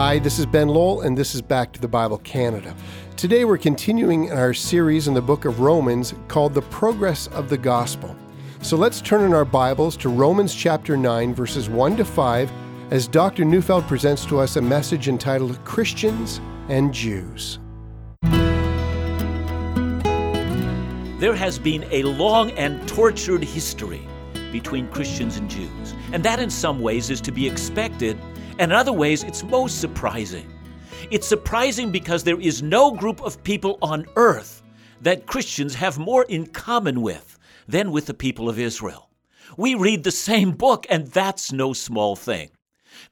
Hi, this is Ben Lowell, and this is Back to the Bible Canada. Today we're continuing our series in the book of Romans called The Progress of the Gospel. So let's turn in our Bibles to Romans chapter 9, verses 1 to 5, as Dr. Neufeld presents to us a message entitled Christians and Jews. There has been a long and tortured history between Christians and Jews, and that in some ways is to be expected, and in other ways it's most surprising. It's surprising because there is no group of people on earth that Christians have more in common with than with the people of Israel. We read the same book, and that's no small thing.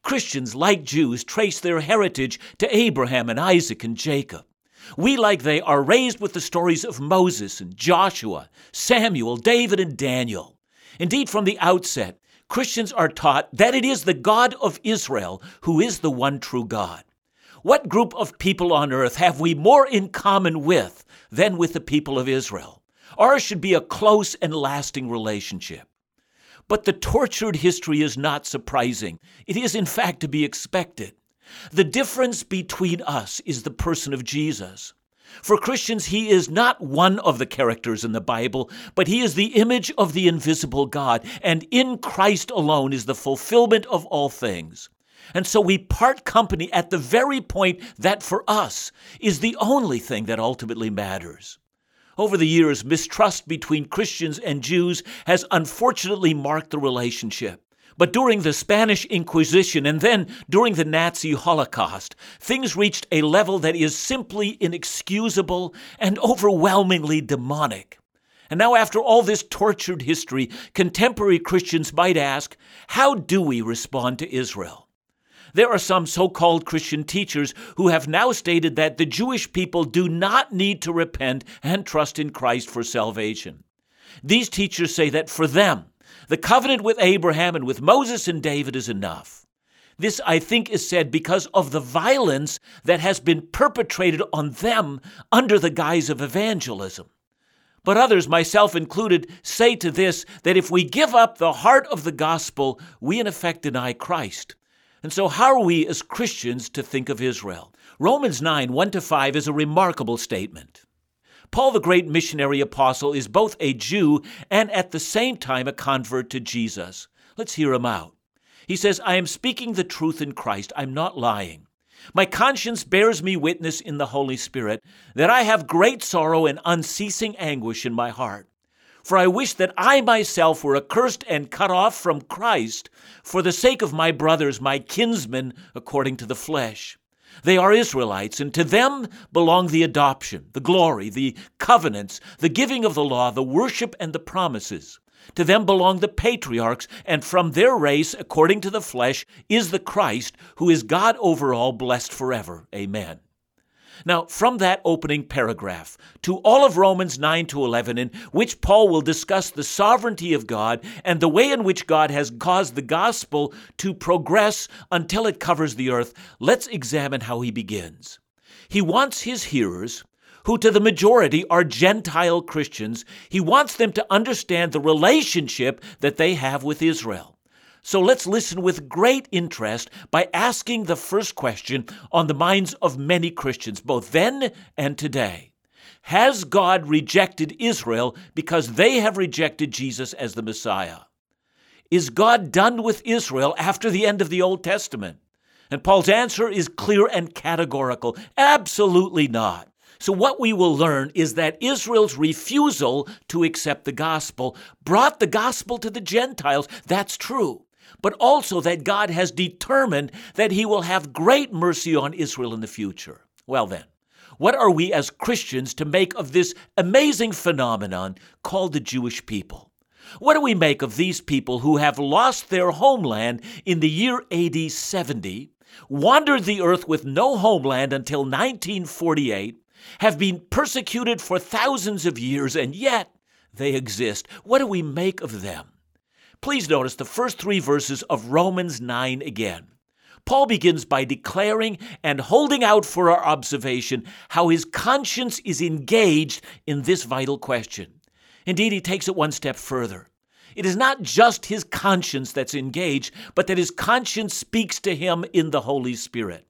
Christians, like Jews, trace their heritage to Abraham and Isaac and Jacob. We, like they, are raised with the stories of Moses and Joshua, Samuel, David, and Daniel. Indeed, from the outset, Christians are taught that it is the God of Israel who is the one true God. What group of people on earth have we more in common with than with the people of Israel? Ours should be a close and lasting relationship. But the tortured history is not surprising. It is, in fact, to be expected. The difference between us is the person of Jesus. For Christians, he is not one of the characters in the Bible, but he is the image of the invisible God, and in Christ alone is the fulfillment of all things. And so we part company at the very point that for us is the only thing that ultimately matters. Over the years, mistrust between Christians and Jews has unfortunately marked the relationship. But during the Spanish Inquisition and then during the Nazi Holocaust, things reached a level that is simply inexcusable and overwhelmingly demonic. And now, after all this tortured history, contemporary Christians might ask how do we respond to Israel? There are some so called Christian teachers who have now stated that the Jewish people do not need to repent and trust in Christ for salvation. These teachers say that for them, the covenant with Abraham and with Moses and David is enough. This, I think, is said because of the violence that has been perpetrated on them under the guise of evangelism. But others, myself included, say to this that if we give up the heart of the gospel, we in effect deny Christ. And so, how are we as Christians to think of Israel? Romans 9 1 to 5 is a remarkable statement. Paul, the great missionary apostle, is both a Jew and at the same time a convert to Jesus. Let's hear him out. He says, I am speaking the truth in Christ. I'm not lying. My conscience bears me witness in the Holy Spirit that I have great sorrow and unceasing anguish in my heart. For I wish that I myself were accursed and cut off from Christ for the sake of my brothers, my kinsmen, according to the flesh they are Israelites, and to them belong the adoption, the glory, the covenants, the giving of the law, the worship, and the promises. To them belong the patriarchs, and from their race, according to the flesh, is the Christ, who is God over all, blessed forever. Amen. Now, from that opening paragraph to all of Romans 9 to 11, in which Paul will discuss the sovereignty of God and the way in which God has caused the gospel to progress until it covers the earth, let's examine how he begins. He wants his hearers, who to the majority are Gentile Christians, he wants them to understand the relationship that they have with Israel. So let's listen with great interest by asking the first question on the minds of many Christians, both then and today. Has God rejected Israel because they have rejected Jesus as the Messiah? Is God done with Israel after the end of the Old Testament? And Paul's answer is clear and categorical absolutely not. So, what we will learn is that Israel's refusal to accept the gospel brought the gospel to the Gentiles. That's true but also that God has determined that He will have great mercy on Israel in the future. Well, then, what are we as Christians to make of this amazing phenomenon called the Jewish people? What do we make of these people who have lost their homeland in the year AD 70, wandered the earth with no homeland until 1948, have been persecuted for thousands of years, and yet they exist? What do we make of them? Please notice the first three verses of Romans 9 again. Paul begins by declaring and holding out for our observation how his conscience is engaged in this vital question. Indeed, he takes it one step further. It is not just his conscience that's engaged, but that his conscience speaks to him in the Holy Spirit.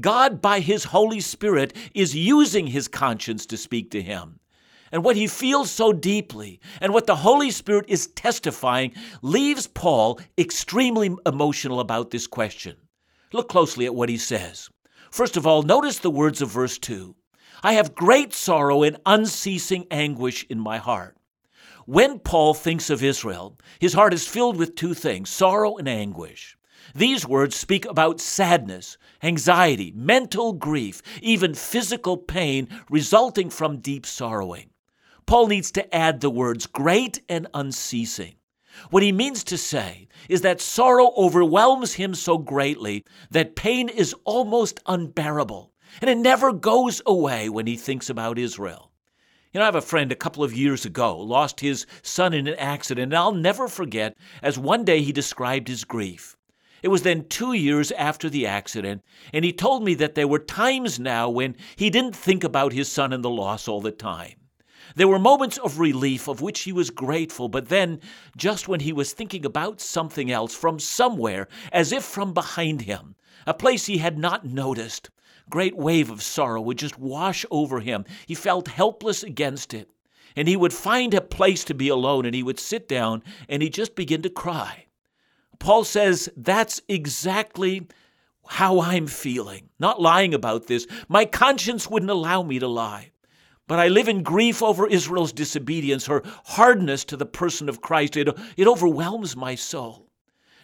God, by His Holy Spirit, is using his conscience to speak to him. And what he feels so deeply, and what the Holy Spirit is testifying, leaves Paul extremely emotional about this question. Look closely at what he says. First of all, notice the words of verse 2 I have great sorrow and unceasing anguish in my heart. When Paul thinks of Israel, his heart is filled with two things sorrow and anguish. These words speak about sadness, anxiety, mental grief, even physical pain resulting from deep sorrowing. Paul needs to add the words great and unceasing. What he means to say is that sorrow overwhelms him so greatly that pain is almost unbearable, and it never goes away when he thinks about Israel. You know, I have a friend a couple of years ago lost his son in an accident, and I'll never forget as one day he described his grief. It was then two years after the accident, and he told me that there were times now when he didn't think about his son and the loss all the time. There were moments of relief of which he was grateful, but then, just when he was thinking about something else from somewhere, as if from behind him, a place he had not noticed, great wave of sorrow would just wash over him. He felt helpless against it. And he would find a place to be alone and he would sit down and he'd just begin to cry. Paul says, That's exactly how I'm feeling. Not lying about this. My conscience wouldn't allow me to lie. But I live in grief over Israel's disobedience, her hardness to the person of Christ. It, it overwhelms my soul.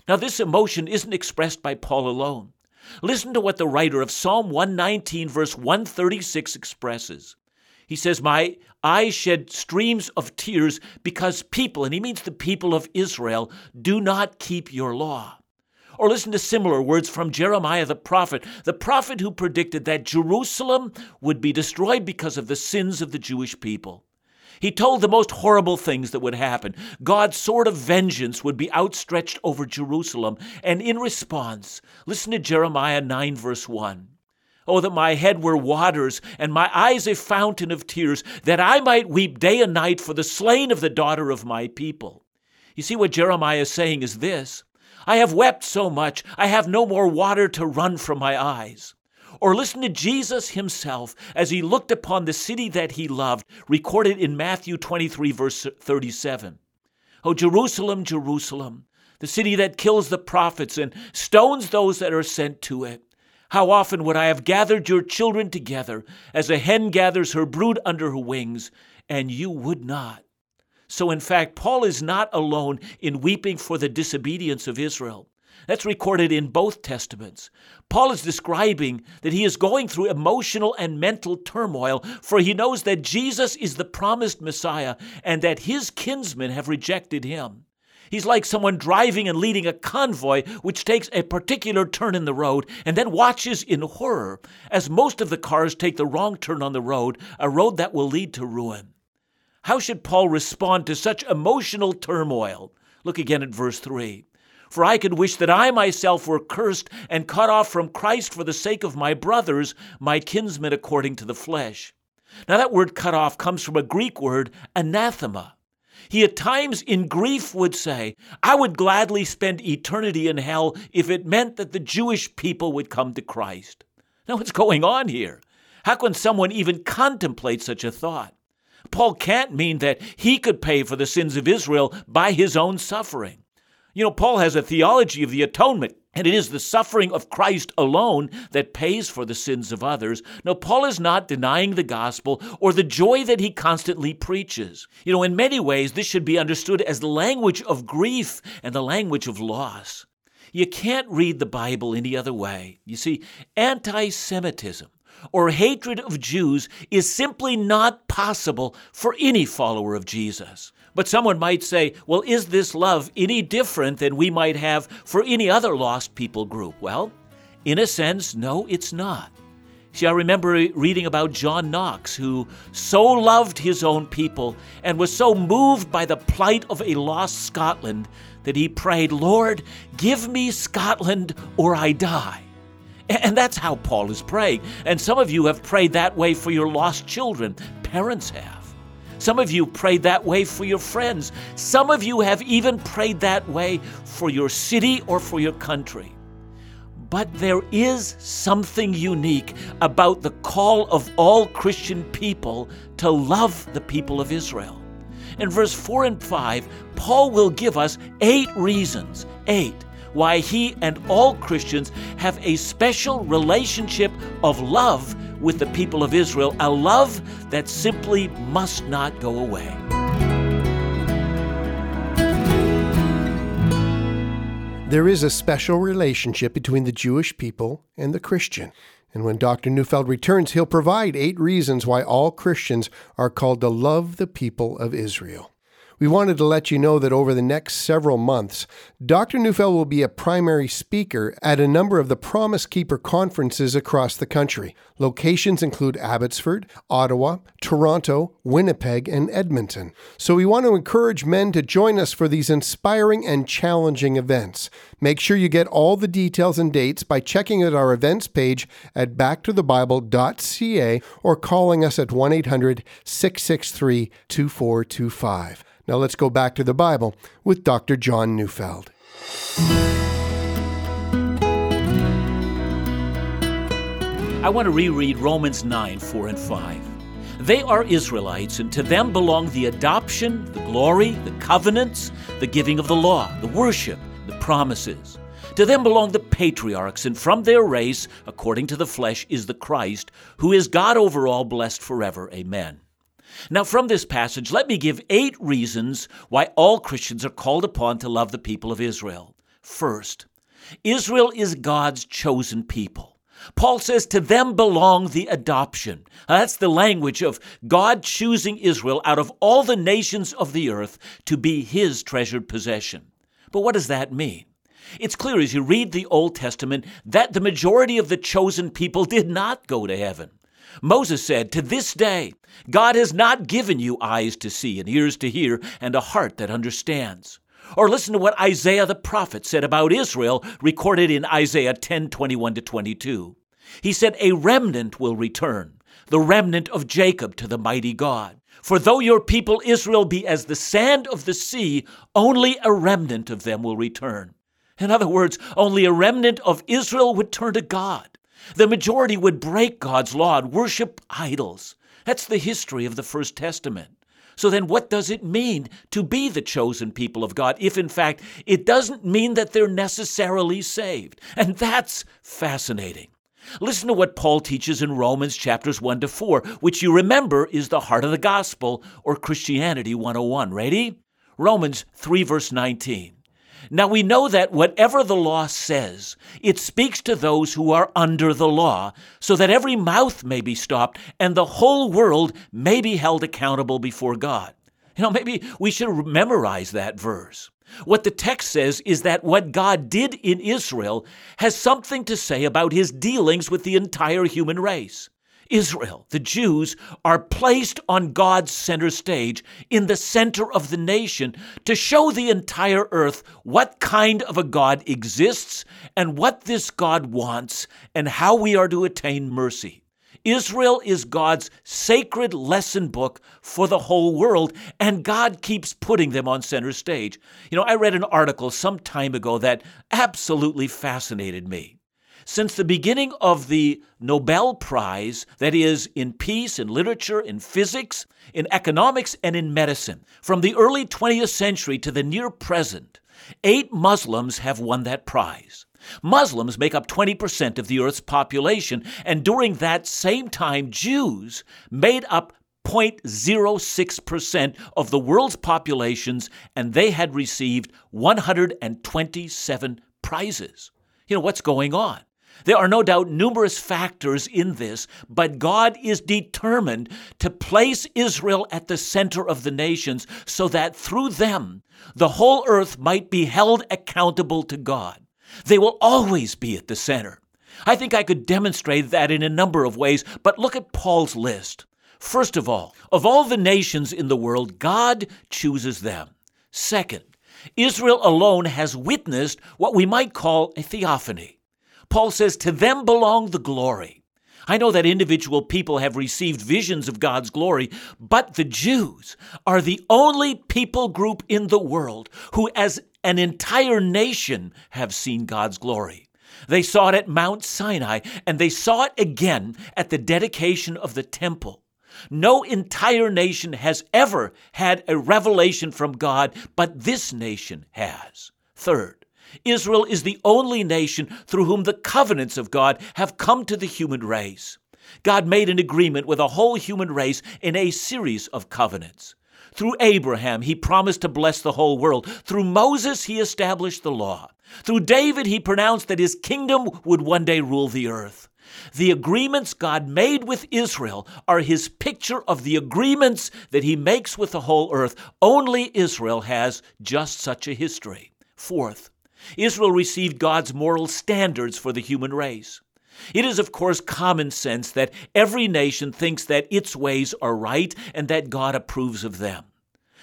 Now, this emotion isn't expressed by Paul alone. Listen to what the writer of Psalm 119, verse 136 expresses. He says, My eyes shed streams of tears because people, and he means the people of Israel, do not keep your law. Or listen to similar words from Jeremiah the prophet, the prophet who predicted that Jerusalem would be destroyed because of the sins of the Jewish people. He told the most horrible things that would happen. God's sword of vengeance would be outstretched over Jerusalem. And in response, listen to Jeremiah 9, verse 1. Oh, that my head were waters, and my eyes a fountain of tears, that I might weep day and night for the slain of the daughter of my people. You see, what Jeremiah is saying is this I have wept so much, I have no more water to run from my eyes. Or listen to Jesus himself as he looked upon the city that he loved, recorded in Matthew 23, verse 37. Oh, Jerusalem, Jerusalem, the city that kills the prophets and stones those that are sent to it. How often would I have gathered your children together as a hen gathers her brood under her wings, and you would not. So, in fact, Paul is not alone in weeping for the disobedience of Israel. That's recorded in both Testaments. Paul is describing that he is going through emotional and mental turmoil, for he knows that Jesus is the promised Messiah and that his kinsmen have rejected him. He's like someone driving and leading a convoy which takes a particular turn in the road and then watches in horror as most of the cars take the wrong turn on the road, a road that will lead to ruin. How should Paul respond to such emotional turmoil? Look again at verse 3. For I could wish that I myself were cursed and cut off from Christ for the sake of my brothers, my kinsmen according to the flesh. Now, that word cut off comes from a Greek word, anathema. He at times in grief would say, I would gladly spend eternity in hell if it meant that the Jewish people would come to Christ. Now, what's going on here? How can someone even contemplate such a thought? Paul can't mean that he could pay for the sins of Israel by his own suffering. You know, Paul has a theology of the atonement. And it is the suffering of Christ alone that pays for the sins of others. No, Paul is not denying the gospel or the joy that he constantly preaches. You know, in many ways, this should be understood as the language of grief and the language of loss. You can't read the Bible any other way. You see, anti Semitism or hatred of Jews is simply not possible for any follower of Jesus. But someone might say, well, is this love any different than we might have for any other lost people group? Well, in a sense, no, it's not. See, I remember reading about John Knox, who so loved his own people and was so moved by the plight of a lost Scotland that he prayed, Lord, give me Scotland or I die. And that's how Paul is praying. And some of you have prayed that way for your lost children. Parents have. Some of you prayed that way for your friends. Some of you have even prayed that way for your city or for your country. But there is something unique about the call of all Christian people to love the people of Israel. In verse 4 and 5, Paul will give us eight reasons, eight, why he and all Christians have a special relationship of love with the people of Israel, a love that simply must not go away. There is a special relationship between the Jewish people and the Christian. And when Dr. Neufeld returns, he'll provide eight reasons why all Christians are called to love the people of Israel. We wanted to let you know that over the next several months, Dr. Neufeld will be a primary speaker at a number of the Promise Keeper conferences across the country. Locations include Abbotsford, Ottawa, Toronto, Winnipeg, and Edmonton. So we want to encourage men to join us for these inspiring and challenging events. Make sure you get all the details and dates by checking out our events page at backtothebible.ca or calling us at 1 800 663 2425. Now let's go back to the Bible with Dr. John Neufeld. I want to reread Romans 9 4 and 5. They are Israelites, and to them belong the adoption, the glory, the covenants, the giving of the law, the worship, the promises. To them belong the patriarchs, and from their race, according to the flesh, is the Christ, who is God over all, blessed forever. Amen. Now, from this passage, let me give eight reasons why all Christians are called upon to love the people of Israel. First, Israel is God's chosen people. Paul says, To them belong the adoption. That's the language of God choosing Israel out of all the nations of the earth to be his treasured possession. But what does that mean? It's clear as you read the Old Testament that the majority of the chosen people did not go to heaven. Moses said, To this day, God has not given you eyes to see and ears to hear and a heart that understands. Or listen to what Isaiah the prophet said about Israel, recorded in Isaiah 10 21 to 22. He said, A remnant will return, the remnant of Jacob to the mighty God. For though your people Israel be as the sand of the sea, only a remnant of them will return. In other words, only a remnant of Israel would turn to God. The majority would break God's law and worship idols. That's the history of the First Testament. So then, what does it mean to be the chosen people of God if, in fact, it doesn't mean that they're necessarily saved? And that's fascinating. Listen to what Paul teaches in Romans chapters 1 to 4, which you remember is the heart of the gospel or Christianity 101. Ready? Romans 3, verse 19. Now we know that whatever the law says, it speaks to those who are under the law, so that every mouth may be stopped and the whole world may be held accountable before God. You know, maybe we should memorize that verse. What the text says is that what God did in Israel has something to say about his dealings with the entire human race. Israel, the Jews, are placed on God's center stage in the center of the nation to show the entire earth what kind of a God exists and what this God wants and how we are to attain mercy. Israel is God's sacred lesson book for the whole world, and God keeps putting them on center stage. You know, I read an article some time ago that absolutely fascinated me. Since the beginning of the Nobel Prize, that is, in peace, in literature, in physics, in economics, and in medicine, from the early 20th century to the near present, eight Muslims have won that prize. Muslims make up 20% of the Earth's population, and during that same time, Jews made up 0.06% of the world's populations, and they had received 127 prizes. You know, what's going on? There are no doubt numerous factors in this, but God is determined to place Israel at the center of the nations so that through them the whole earth might be held accountable to God. They will always be at the center. I think I could demonstrate that in a number of ways, but look at Paul's list. First of all, of all the nations in the world, God chooses them. Second, Israel alone has witnessed what we might call a theophany. Paul says, To them belong the glory. I know that individual people have received visions of God's glory, but the Jews are the only people group in the world who, as an entire nation, have seen God's glory. They saw it at Mount Sinai, and they saw it again at the dedication of the temple. No entire nation has ever had a revelation from God, but this nation has. Third, Israel is the only nation through whom the covenants of God have come to the human race. God made an agreement with a whole human race in a series of covenants. Through Abraham, he promised to bless the whole world. Through Moses, he established the law. Through David, he pronounced that his kingdom would one day rule the earth. The agreements God made with Israel are his picture of the agreements that he makes with the whole earth. Only Israel has just such a history. Fourth, Israel received God's moral standards for the human race. It is, of course, common sense that every nation thinks that its ways are right and that God approves of them.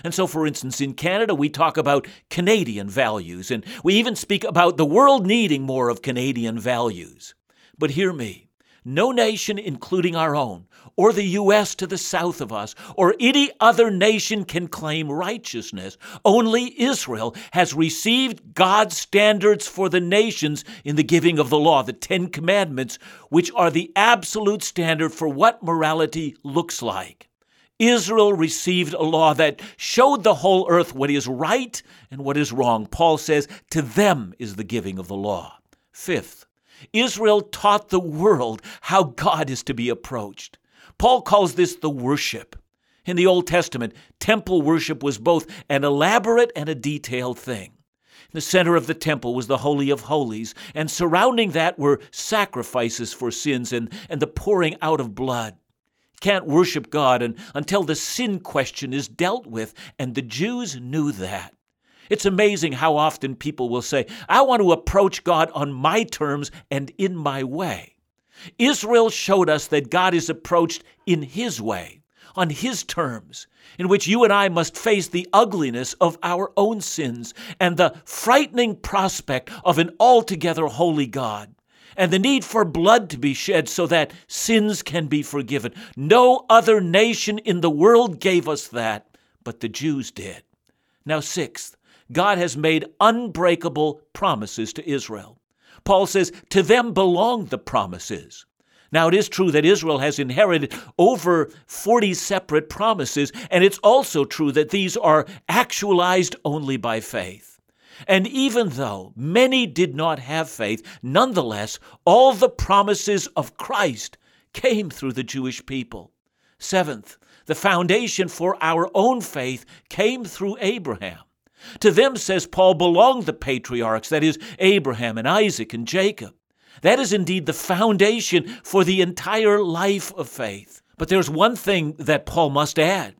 And so, for instance, in Canada, we talk about Canadian values, and we even speak about the world needing more of Canadian values. But hear me no nation, including our own, or the U.S. to the south of us, or any other nation can claim righteousness. Only Israel has received God's standards for the nations in the giving of the law, the Ten Commandments, which are the absolute standard for what morality looks like. Israel received a law that showed the whole earth what is right and what is wrong. Paul says, To them is the giving of the law. Fifth, Israel taught the world how God is to be approached. Paul calls this the worship. In the Old Testament, temple worship was both an elaborate and a detailed thing. In the center of the temple was the Holy of Holies, and surrounding that were sacrifices for sins and, and the pouring out of blood. Can't worship God and, until the sin question is dealt with, and the Jews knew that. It's amazing how often people will say, I want to approach God on my terms and in my way. Israel showed us that God is approached in His way, on His terms, in which you and I must face the ugliness of our own sins and the frightening prospect of an altogether holy God and the need for blood to be shed so that sins can be forgiven. No other nation in the world gave us that, but the Jews did. Now, sixth, God has made unbreakable promises to Israel. Paul says, To them belong the promises. Now, it is true that Israel has inherited over 40 separate promises, and it's also true that these are actualized only by faith. And even though many did not have faith, nonetheless, all the promises of Christ came through the Jewish people. Seventh, the foundation for our own faith came through Abraham. To them, says Paul, belong the patriarchs, that is, Abraham and Isaac and Jacob. That is indeed the foundation for the entire life of faith. But there's one thing that Paul must add.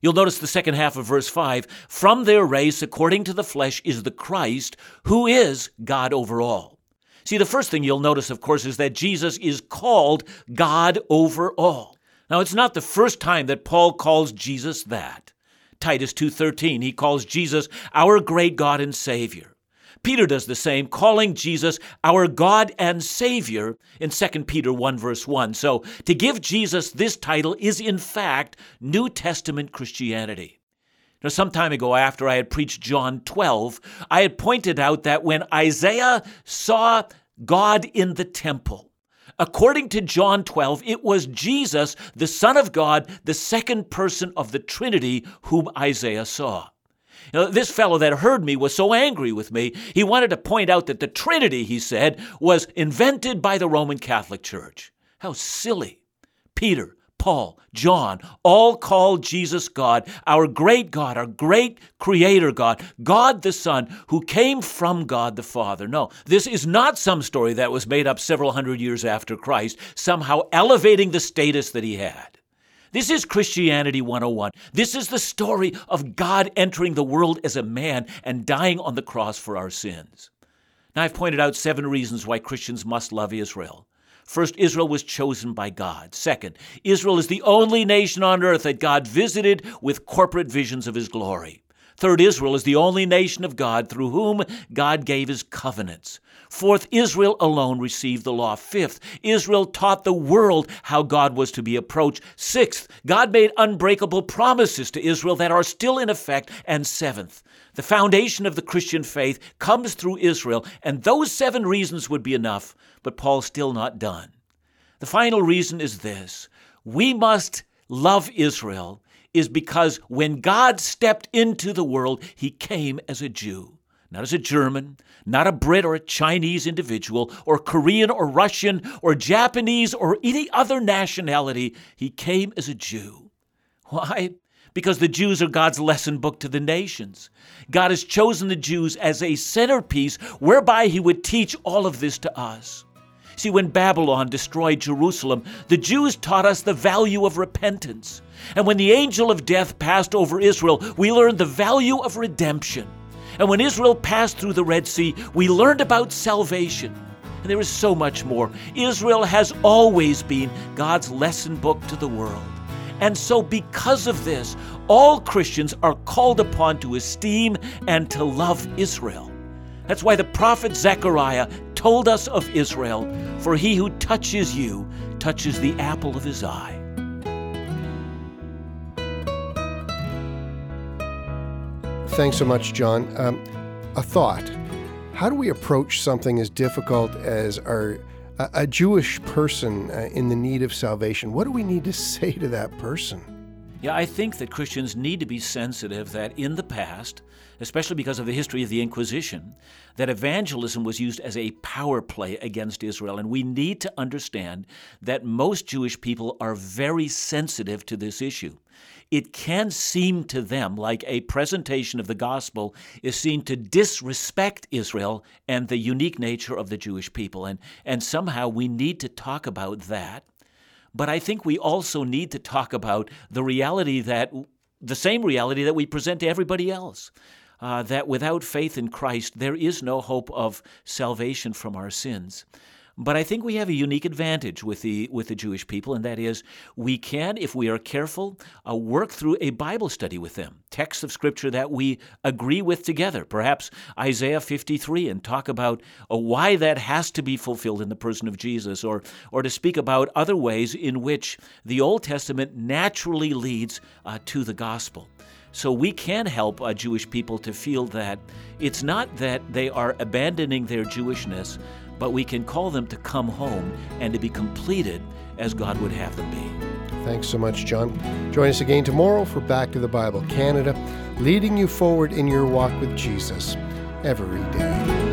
You'll notice the second half of verse 5 From their race, according to the flesh, is the Christ, who is God over all. See, the first thing you'll notice, of course, is that Jesus is called God over all. Now, it's not the first time that Paul calls Jesus that. Titus 2:13. He calls Jesus our great God and Savior. Peter does the same, calling Jesus our God and Savior in 2 Peter 1, verse 1. So, to give Jesus this title is, in fact, New Testament Christianity. Now, some time ago, after I had preached John 12, I had pointed out that when Isaiah saw God in the temple, According to John 12, it was Jesus, the Son of God, the second person of the Trinity, whom Isaiah saw. Know, this fellow that heard me was so angry with me, he wanted to point out that the Trinity, he said, was invented by the Roman Catholic Church. How silly. Peter, Paul, John, all called Jesus God, our great God, our great creator God, God the Son, who came from God the Father. No, this is not some story that was made up several hundred years after Christ, somehow elevating the status that he had. This is Christianity 101. This is the story of God entering the world as a man and dying on the cross for our sins. Now, I've pointed out seven reasons why Christians must love Israel. First, Israel was chosen by God. Second, Israel is the only nation on earth that God visited with corporate visions of his glory. Third, Israel is the only nation of God through whom God gave his covenants. Fourth, Israel alone received the law. Fifth, Israel taught the world how God was to be approached. Sixth, God made unbreakable promises to Israel that are still in effect. And seventh, the foundation of the Christian faith comes through Israel. And those seven reasons would be enough, but Paul's still not done. The final reason is this we must love Israel is because when God stepped into the world, he came as a Jew not as a German, not a Brit or a Chinese individual, or Korean or Russian or Japanese or any other nationality. He came as a Jew. Why? Because the Jews are God's lesson book to the nations. God has chosen the Jews as a centerpiece whereby He would teach all of this to us. See, when Babylon destroyed Jerusalem, the Jews taught us the value of repentance. And when the angel of death passed over Israel, we learned the value of redemption. And when Israel passed through the Red Sea, we learned about salvation. And there is so much more. Israel has always been God's lesson book to the world. And so, because of this, all Christians are called upon to esteem and to love Israel. That's why the prophet Zechariah told us of Israel For he who touches you touches the apple of his eye. Thanks so much, John. Um, a thought. How do we approach something as difficult as our a, Jewish person uh, in the need of salvation? What do we need to say to that person? Yeah, I think that Christians need to be sensitive that in the past, especially because of the history of the Inquisition, that evangelism was used as a power play against Israel. And we need to understand that most Jewish people are very sensitive to this issue it can seem to them like a presentation of the gospel is seen to disrespect Israel and the unique nature of the Jewish people. And, and somehow we need to talk about that. But I think we also need to talk about the reality that, the same reality that we present to everybody else. Uh, that without faith in Christ, there is no hope of salvation from our sins. But I think we have a unique advantage with the with the Jewish people, and that is we can, if we are careful, uh, work through a Bible study with them, texts of Scripture that we agree with together, perhaps Isaiah 53, and talk about uh, why that has to be fulfilled in the person of Jesus, or or to speak about other ways in which the Old Testament naturally leads uh, to the gospel. So we can help uh, Jewish people to feel that it's not that they are abandoning their Jewishness, but we can call them to come home and to be completed as God would have them be. Thanks so much, John. Join us again tomorrow for Back to the Bible Canada, leading you forward in your walk with Jesus every day.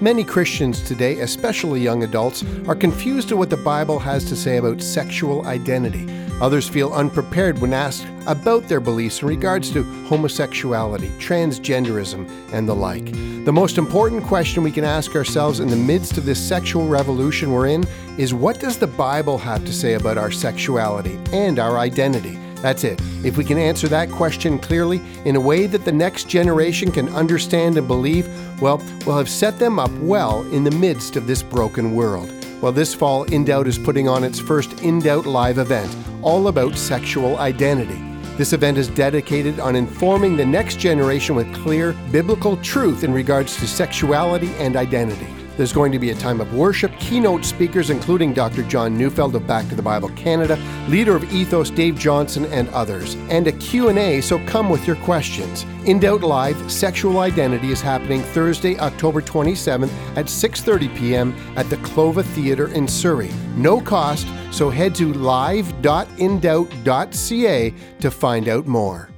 Many Christians today, especially young adults, are confused at what the Bible has to say about sexual identity. Others feel unprepared when asked about their beliefs in regards to homosexuality, transgenderism, and the like. The most important question we can ask ourselves in the midst of this sexual revolution we're in is what does the Bible have to say about our sexuality and our identity? That's it. If we can answer that question clearly in a way that the next generation can understand and believe, well, we'll have set them up well in the midst of this broken world. Well, this fall, In Doubt is putting on its first In Doubt live event, all about sexual identity. This event is dedicated on informing the next generation with clear biblical truth in regards to sexuality and identity. There's going to be a time of worship, keynote speakers including Dr. John Neufeld of Back to the Bible Canada, leader of Ethos Dave Johnson and others, and a Q&A, so come with your questions. In Doubt Live Sexual Identity is happening Thursday, October 27th at 6:30 p.m. at the Clova Theatre in Surrey. No cost, so head to live.indoubt.ca to find out more.